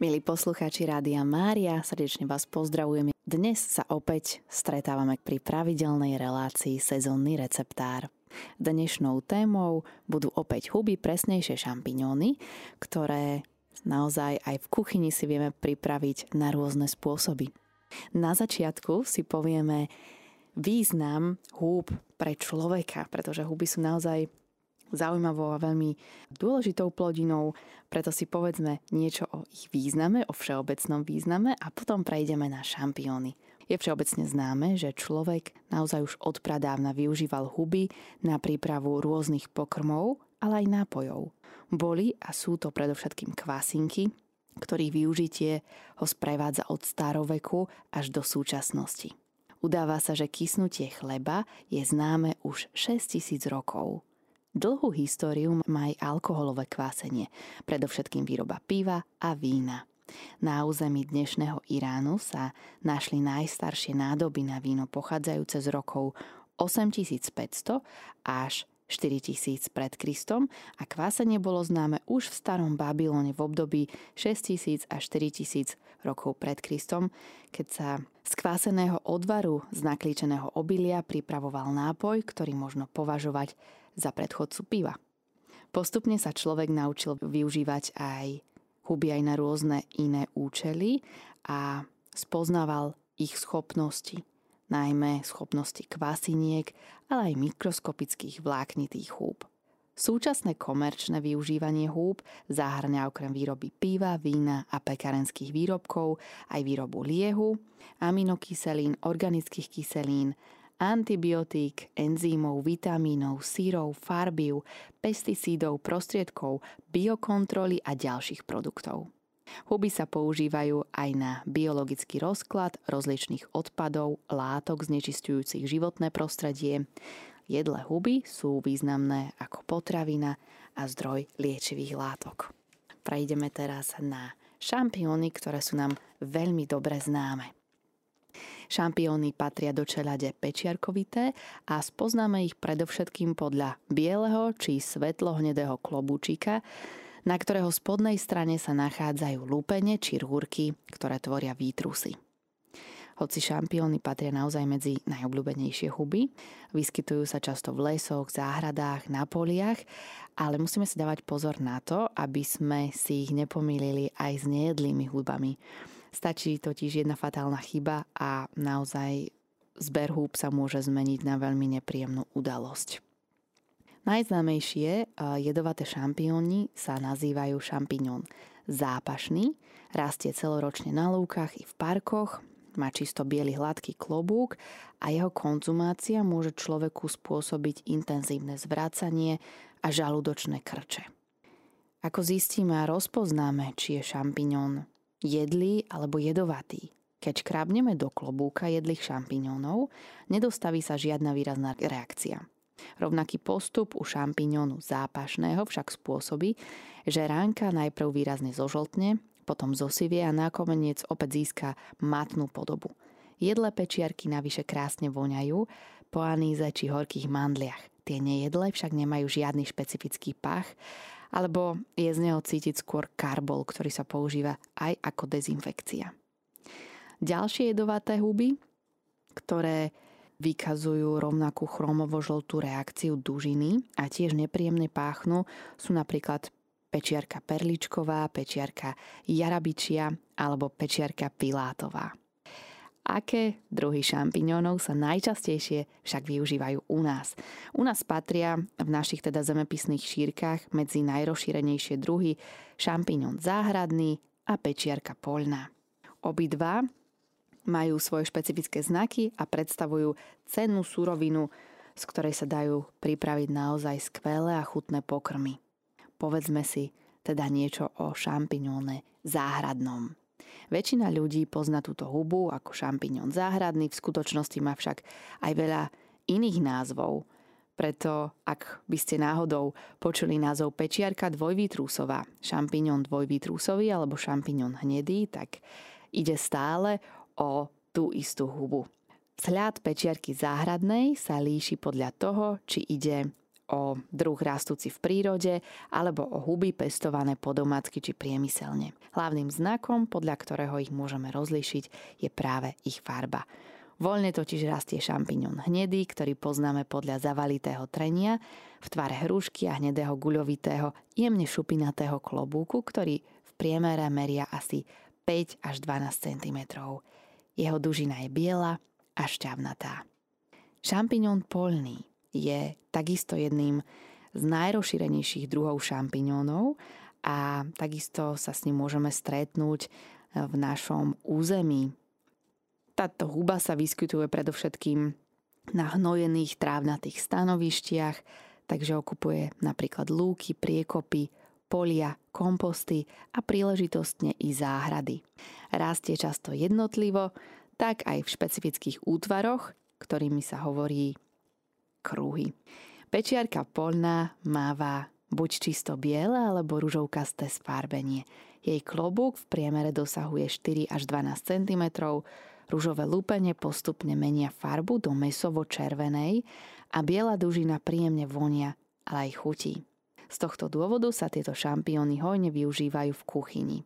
Milí poslucháči Rádia Mária, srdečne vás pozdravujeme. Dnes sa opäť stretávame pri pravidelnej relácii sezónny receptár. Dnešnou témou budú opäť huby, presnejšie šampiňóny, ktoré naozaj aj v kuchyni si vieme pripraviť na rôzne spôsoby. Na začiatku si povieme význam húb pre človeka, pretože huby sú naozaj zaujímavou a veľmi dôležitou plodinou, preto si povedzme niečo o ich význame, o všeobecnom význame a potom prejdeme na šampióny. Je všeobecne známe, že človek naozaj už od pradávna využíval huby na prípravu rôznych pokrmov, ale aj nápojov. Boli a sú to predovšetkým kvasinky, ktorých využitie ho sprevádza od staroveku až do súčasnosti. Udáva sa, že kysnutie chleba je známe už 6000 rokov. Dlhú históriu má aj alkoholové kvásenie, predovšetkým výroba piva a vína. Na území dnešného Iránu sa našli najstaršie nádoby na víno pochádzajúce z rokov 8500 až 4000 pred Kristom a kvásenie bolo známe už v starom Babylone v období 6000 až 4000 rokov pred Kristom, keď sa z kváseného odvaru z naklíčeného obilia pripravoval nápoj, ktorý možno považovať za predchodcu piva. Postupne sa človek naučil využívať aj huby aj na rôzne iné účely a spoznával ich schopnosti, najmä schopnosti kvasiniek, ale aj mikroskopických vláknitých húb. Súčasné komerčné využívanie húb zahrňa okrem výroby piva, vína a pekarenských výrobkov aj výrobu liehu, aminokyselín, organických kyselín, antibiotík, enzýmov, vitamínov, sírov, farbiv, pesticídov, prostriedkov, biokontroly a ďalších produktov. Huby sa používajú aj na biologický rozklad rozličných odpadov, látok znečistujúcich životné prostredie. Jedle huby sú významné ako potravina a zdroj liečivých látok. Prejdeme teraz na šampióny, ktoré sú nám veľmi dobre známe. Šampióny patria do čelade pečiarkovité a spoznáme ich predovšetkým podľa bieleho či svetlohnedého klobúčika, na ktorého spodnej strane sa nachádzajú lúpene či rúrky, ktoré tvoria výtrusy. Hoci šampióny patria naozaj medzi najobľúbenejšie huby, vyskytujú sa často v lesoch, záhradách, na poliach, ale musíme si dávať pozor na to, aby sme si ich nepomýlili aj s nejedlými hudbami. Stačí totiž jedna fatálna chyba a naozaj zber húb sa môže zmeniť na veľmi nepríjemnú udalosť. Najznámejšie jedovaté šampióny sa nazývajú šampiňón zápašný, rastie celoročne na lúkach i v parkoch, má čisto biely hladký klobúk a jeho konzumácia môže človeku spôsobiť intenzívne zvracanie a žalúdočné krče. Ako zistíme a rozpoznáme, či je šampiňón jedlý alebo jedovatý, keď krábneme do klobúka jedlých šampiňónov, nedostaví sa žiadna výrazná reakcia. Rovnaký postup u šampiňónu zápašného však spôsobí, že ránka najprv výrazne zožltne, potom zosivie a nakoniec opäť získa matnú podobu. Jedle pečiarky navyše krásne voňajú po aníze či horkých mandliach. Tie nejedle však nemajú žiadny špecifický pach, alebo je z neho cítiť skôr karbol, ktorý sa používa aj ako dezinfekcia. Ďalšie jedovaté huby, ktoré vykazujú rovnakú chromovo-žltú reakciu dužiny a tiež nepríjemne páchnu, sú napríklad pečiarka perličková, pečiarka jarabičia alebo pečiarka pilátová. Aké druhy šampiňónov sa najčastejšie však využívajú u nás? U nás patria v našich teda zemepisných šírkach medzi najrozšírenejšie druhy šampiňón záhradný a pečiarka poľná. Obidva majú svoje špecifické znaky a predstavujú cennú surovinu, z ktorej sa dajú pripraviť naozaj skvelé a chutné pokrmy. Povedzme si teda niečo o šampiňóne záhradnom. Väčšina ľudí pozná túto hubu ako šampiňón záhradný, v skutočnosti má však aj veľa iných názvov. Preto, ak by ste náhodou počuli názov pečiarka dvojvýtrúsová, šampiňón dvojvýtrúsový alebo šampiňón hnedý, tak ide stále o tú istú hubu. Vzhľad pečiarky záhradnej sa líši podľa toho, či ide o druh rastúci v prírode alebo o huby pestované podomácky či priemyselne. Hlavným znakom, podľa ktorého ich môžeme rozlišiť, je práve ich farba. Voľne totiž rastie šampiňón hnedý, ktorý poznáme podľa zavalitého trenia, v tvare hrušky a hnedého guľovitého, jemne šupinatého klobúku, ktorý v priemere meria asi 5 až 12 cm. Jeho dužina je biela a šťavnatá. Šampiňón polný je takisto jedným z najrozšírenejších druhov šampiňónov a takisto sa s ním môžeme stretnúť v našom území táto huba sa vyskytuje predovšetkým na hnojených trávnatých stanovištiach, takže okupuje napríklad lúky, priekopy, polia, komposty a príležitostne i záhrady. Rastie často jednotlivo, tak aj v špecifických útvaroch, ktorými sa hovorí kruhy. Pečiarka polná máva buď čisto biele alebo ružovkasté sfarbenie. Jej klobúk v priemere dosahuje 4 až 12 cm, Rúžové lúpenie postupne menia farbu do mesovo-červenej a biela dužina príjemne vonia, ale aj chutí. Z tohto dôvodu sa tieto šampióny hojne využívajú v kuchyni.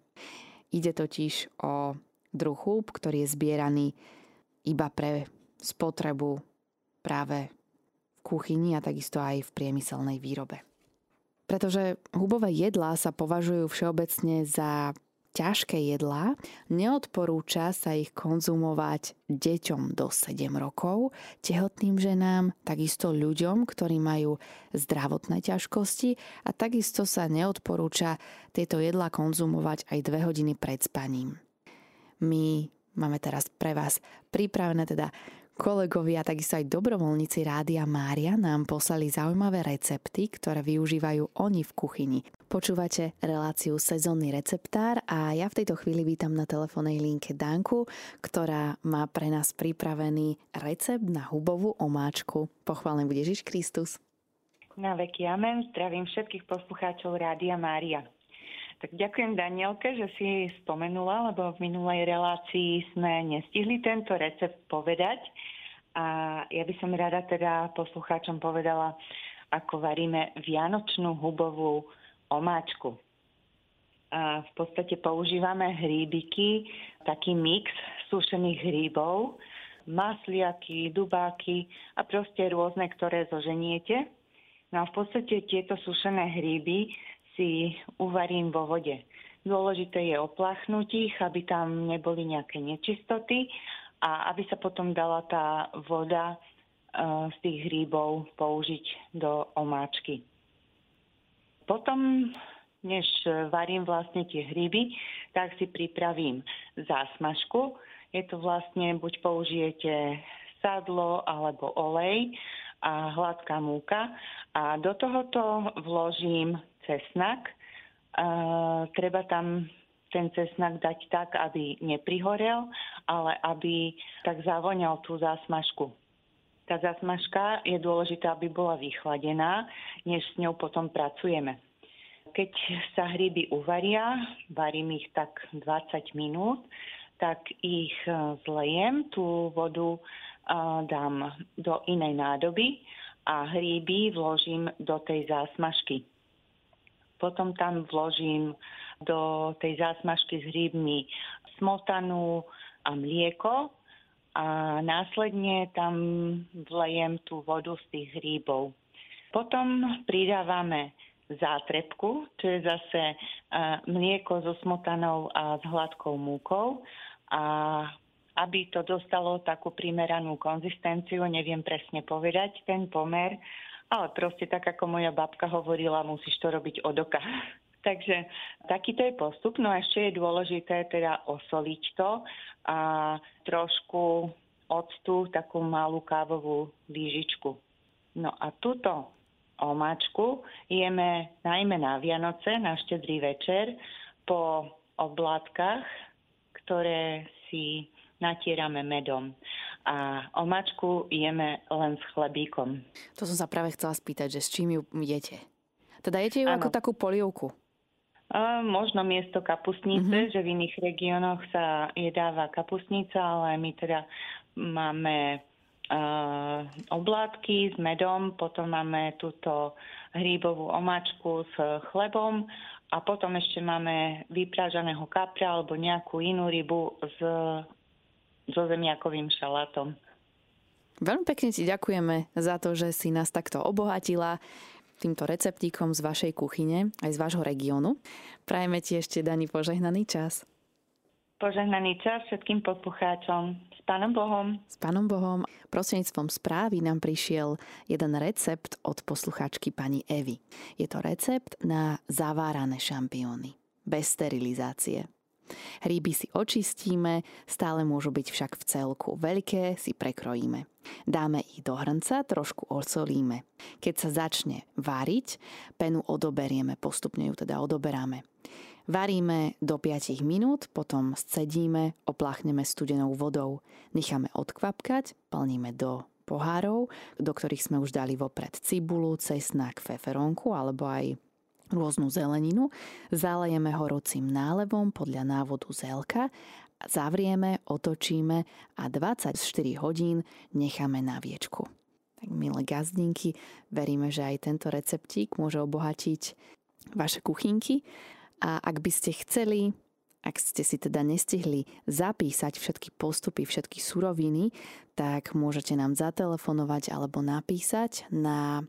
Ide totiž o druh húb, ktorý je zbieraný iba pre spotrebu práve kuchyni a takisto aj v priemyselnej výrobe. Pretože hubové jedlá sa považujú všeobecne za ťažké jedlá, neodporúča sa ich konzumovať deťom do 7 rokov, tehotným ženám, takisto ľuďom, ktorí majú zdravotné ťažkosti a takisto sa neodporúča tieto jedlá konzumovať aj 2 hodiny pred spaním. My máme teraz pre vás pripravené teda Kolegovia, takisto aj dobrovoľníci Rádia Mária nám poslali zaujímavé recepty, ktoré využívajú oni v kuchyni. Počúvate reláciu Sezónny receptár a ja v tejto chvíli vítam na telefónnej linke Danku, ktorá má pre nás pripravený recept na hubovú omáčku. Pochválený bude Ježiš Kristus. Na veky amen. Zdravím všetkých poslucháčov Rádia Mária. Tak ďakujem Danielke, že si spomenula, lebo v minulej relácii sme nestihli tento recept povedať. A ja by som rada teda poslucháčom povedala, ako varíme vianočnú hubovú omáčku. A v podstate používame hríbiky, taký mix sušených hríbov, masliaky, dubáky a proste rôzne, ktoré zoženiete. No a v podstate tieto sušené hríby si uvarím vo vode. Dôležité je oplachnúť ich, aby tam neboli nejaké nečistoty a aby sa potom dala tá voda e, z tých hríbov použiť do omáčky. Potom, než varím vlastne tie hríby, tak si pripravím zásmažku. Je to vlastne, buď použijete sadlo alebo olej a hladká múka. A do tohoto vložím cesnak. Uh, treba tam ten cesnak dať tak, aby neprihorel, ale aby tak zavoňal tú zásmažku. Tá zásmažka je dôležitá, aby bola vychladená, než s ňou potom pracujeme. Keď sa hryby uvaria, varím ich tak 20 minút, tak ich e, zlejem, tú vodu dám do inej nádoby a hríby vložím do tej zásmažky. Potom tam vložím do tej zásmažky s hríbmi smotanu a mlieko a následne tam vlejem tú vodu z tých hríbov. Potom pridávame zátrebku, čo je zase mlieko so smotanou a s hladkou múkou a aby to dostalo takú primeranú konzistenciu, neviem presne povedať ten pomer, ale proste tak, ako moja babka hovorila, musíš to robiť od oka. Takže takýto je postup. No a ešte je dôležité teda osoliť to a trošku octu, takú malú kávovú lížičku. No a túto omáčku jeme najmä na Vianoce, na štedrý večer, po oblátkach, ktoré si natierame medom. A omáčku jeme len s chlebíkom. To som sa práve chcela spýtať, že s čím ju jete? Teda jete ju ano. ako takú polievku? A, možno miesto kapustnice, uh-huh. že v iných regiónoch sa jedáva kapustnica, ale my teda máme oblátky s medom, potom máme túto hríbovú omáčku s chlebom a potom ešte máme vyprážaného kapra alebo nejakú inú rybu s, so zemiakovým šalátom. Veľmi pekne ti ďakujeme za to, že si nás takto obohatila týmto receptíkom z vašej kuchyne, aj z vášho regiónu. Prajeme ti ešte, Dani, požehnaný čas. Požehnaný čas všetkým poslucháčom. S Pánom Bohom. S Pánom Bohom. Prostredníctvom správy nám prišiel jeden recept od poslucháčky pani Evy. Je to recept na zavárané šampióny. Bez sterilizácie. Hríby si očistíme, stále môžu byť však v celku. Veľké si prekrojíme. Dáme ich do hrnca, trošku osolíme. Keď sa začne variť, penu odoberieme, postupne ju teda odoberáme. Varíme do 5 minút, potom scedíme, opláchneme studenou vodou. Necháme odkvapkať, plníme do pohárov, do ktorých sme už dali vopred cibulu, cesnak, feferonku alebo aj rôznu zeleninu, zalejeme horúcim nálevom podľa návodu zelka, zavrieme, otočíme a 24 hodín necháme na viečku. Tak milé gazdinky, veríme, že aj tento receptík môže obohatiť vaše kuchynky a ak by ste chceli, ak ste si teda nestihli zapísať všetky postupy, všetky suroviny, tak môžete nám zatelefonovať alebo napísať na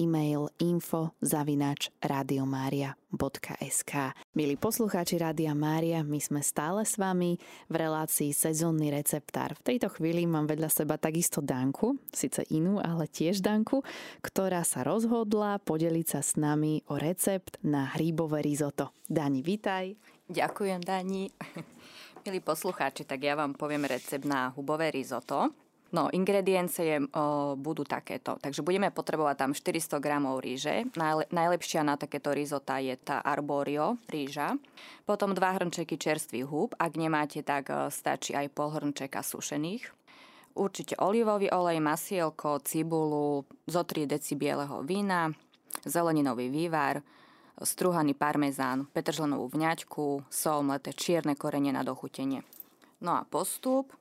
e-mail info zavinač radiomaria.sk Milí poslucháči Rádia Mária, my sme stále s vami v relácii sezónny receptár. V tejto chvíli mám vedľa seba takisto Danku, síce inú, ale tiež Danku, ktorá sa rozhodla podeliť sa s nami o recept na hríbové risotto. Dani, vitaj. Ďakujem, Dani. Milí poslucháči, tak ja vám poviem recept na hubové risotto. No, ingrediencie o, budú takéto. Takže budeme potrebovať tam 400 g ríže. Najle, najlepšia na takéto rizota je tá arborio ríža. Potom 2 hrnčeky čerstvých húb. Ak nemáte, tak o, stačí aj pol hrnčeka sušených. Určite olivový olej, masielko, cibulu, zo 3 deci bieleho vína, zeleninový vývar, struhaný parmezán, petržlenovú vňaťku, sol, mleté čierne korenie na dochutenie. No a postup –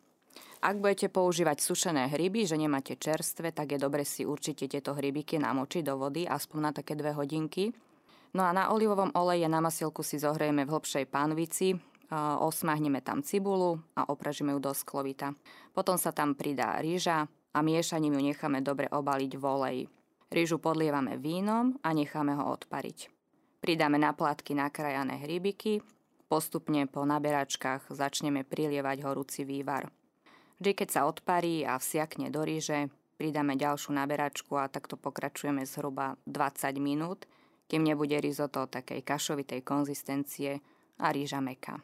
ak budete používať sušené hryby, že nemáte čerstvé, tak je dobre si určite tieto hrybiky namočiť do vody, aspoň na také dve hodinky. No a na olivovom oleje na masielku si zohrieme v hlbšej pánvici, osmahneme tam cibulu a opražíme ju do sklovita. Potom sa tam pridá rýža a miešaním ju necháme dobre obaliť v oleji. Rýžu podlievame vínom a necháme ho odpariť. Pridáme na plátky nakrajané hrybiky, postupne po naberačkách začneme prilievať horúci vývar. Vždy, keď sa odparí a vsiakne do ríže, pridáme ďalšiu naberačku a takto pokračujeme zhruba 20 minút, kým nebude risotto takej kašovitej konzistencie a rýža meka.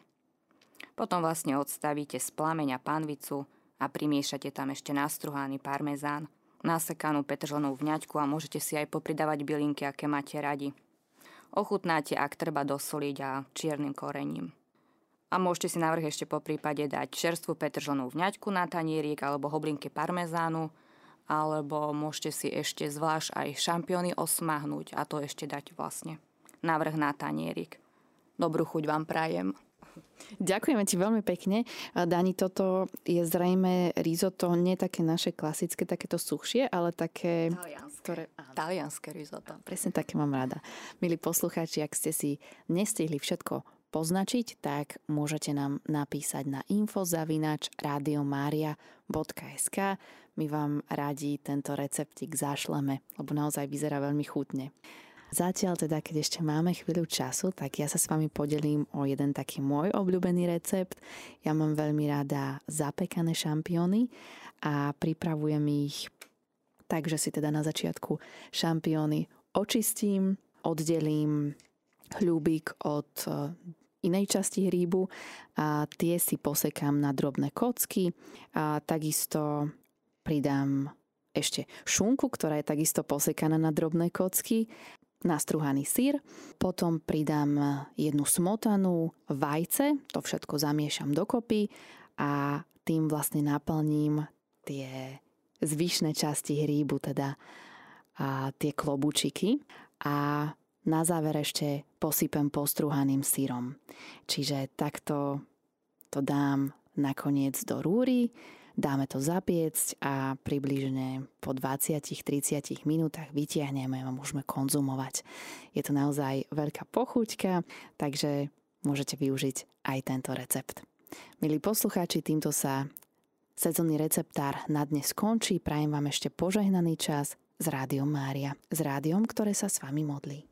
Potom vlastne odstavíte z plameňa panvicu a primiešate tam ešte nastruhaný parmezán, nasekanú petržlenú vňaťku a môžete si aj popridávať bylinky, aké máte radi. Ochutnáte, ak treba dosoliť a čiernym korením. A môžete si navrh ešte po prípade dať čerstvú petržlenú vňaťku na tanierik alebo hoblinky parmezánu, alebo môžete si ešte zvlášť aj šampióny osmahnúť a to ešte dať vlastne navrh na tanierik. Dobrú chuť vám prajem. Ďakujeme ti veľmi pekne. Dani, toto je zrejme risotto, nie také naše klasické, takéto suchšie, ale také... Talianské. Ktoré, Talianské risotto. Presne také mám rada. Milí poslucháči, ak ste si nestihli všetko poznačiť, tak môžete nám napísať na infozavinač radiomaria.sk. My vám radi tento receptik zašleme, lebo naozaj vyzerá veľmi chutne. Zatiaľ teda, keď ešte máme chvíľu času, tak ja sa s vami podelím o jeden taký môj obľúbený recept. Ja mám veľmi rada zapekané šampióny a pripravujem ich tak, že si teda na začiatku šampióny očistím, oddelím hľubík od inej časti hríbu a tie si posekám na drobné kocky a takisto pridám ešte šunku, ktorá je takisto posekaná na drobné kocky, nastruhaný sír, potom pridám jednu smotanu, vajce, to všetko zamiešam dokopy a tým vlastne naplním tie zvyšné časti hríbu, teda a tie klobučiky. A na záver ešte posypem postruhaným sírom. Čiže takto to dám nakoniec do rúry, dáme to zapiecť a približne po 20-30 minútach vytiahneme a môžeme konzumovať. Je to naozaj veľká pochuťka, takže môžete využiť aj tento recept. Milí poslucháči, týmto sa sezónny receptár na dnes skončí. Prajem vám ešte požehnaný čas s Rádiom Mária, s rádiom, ktoré sa s vami modlí.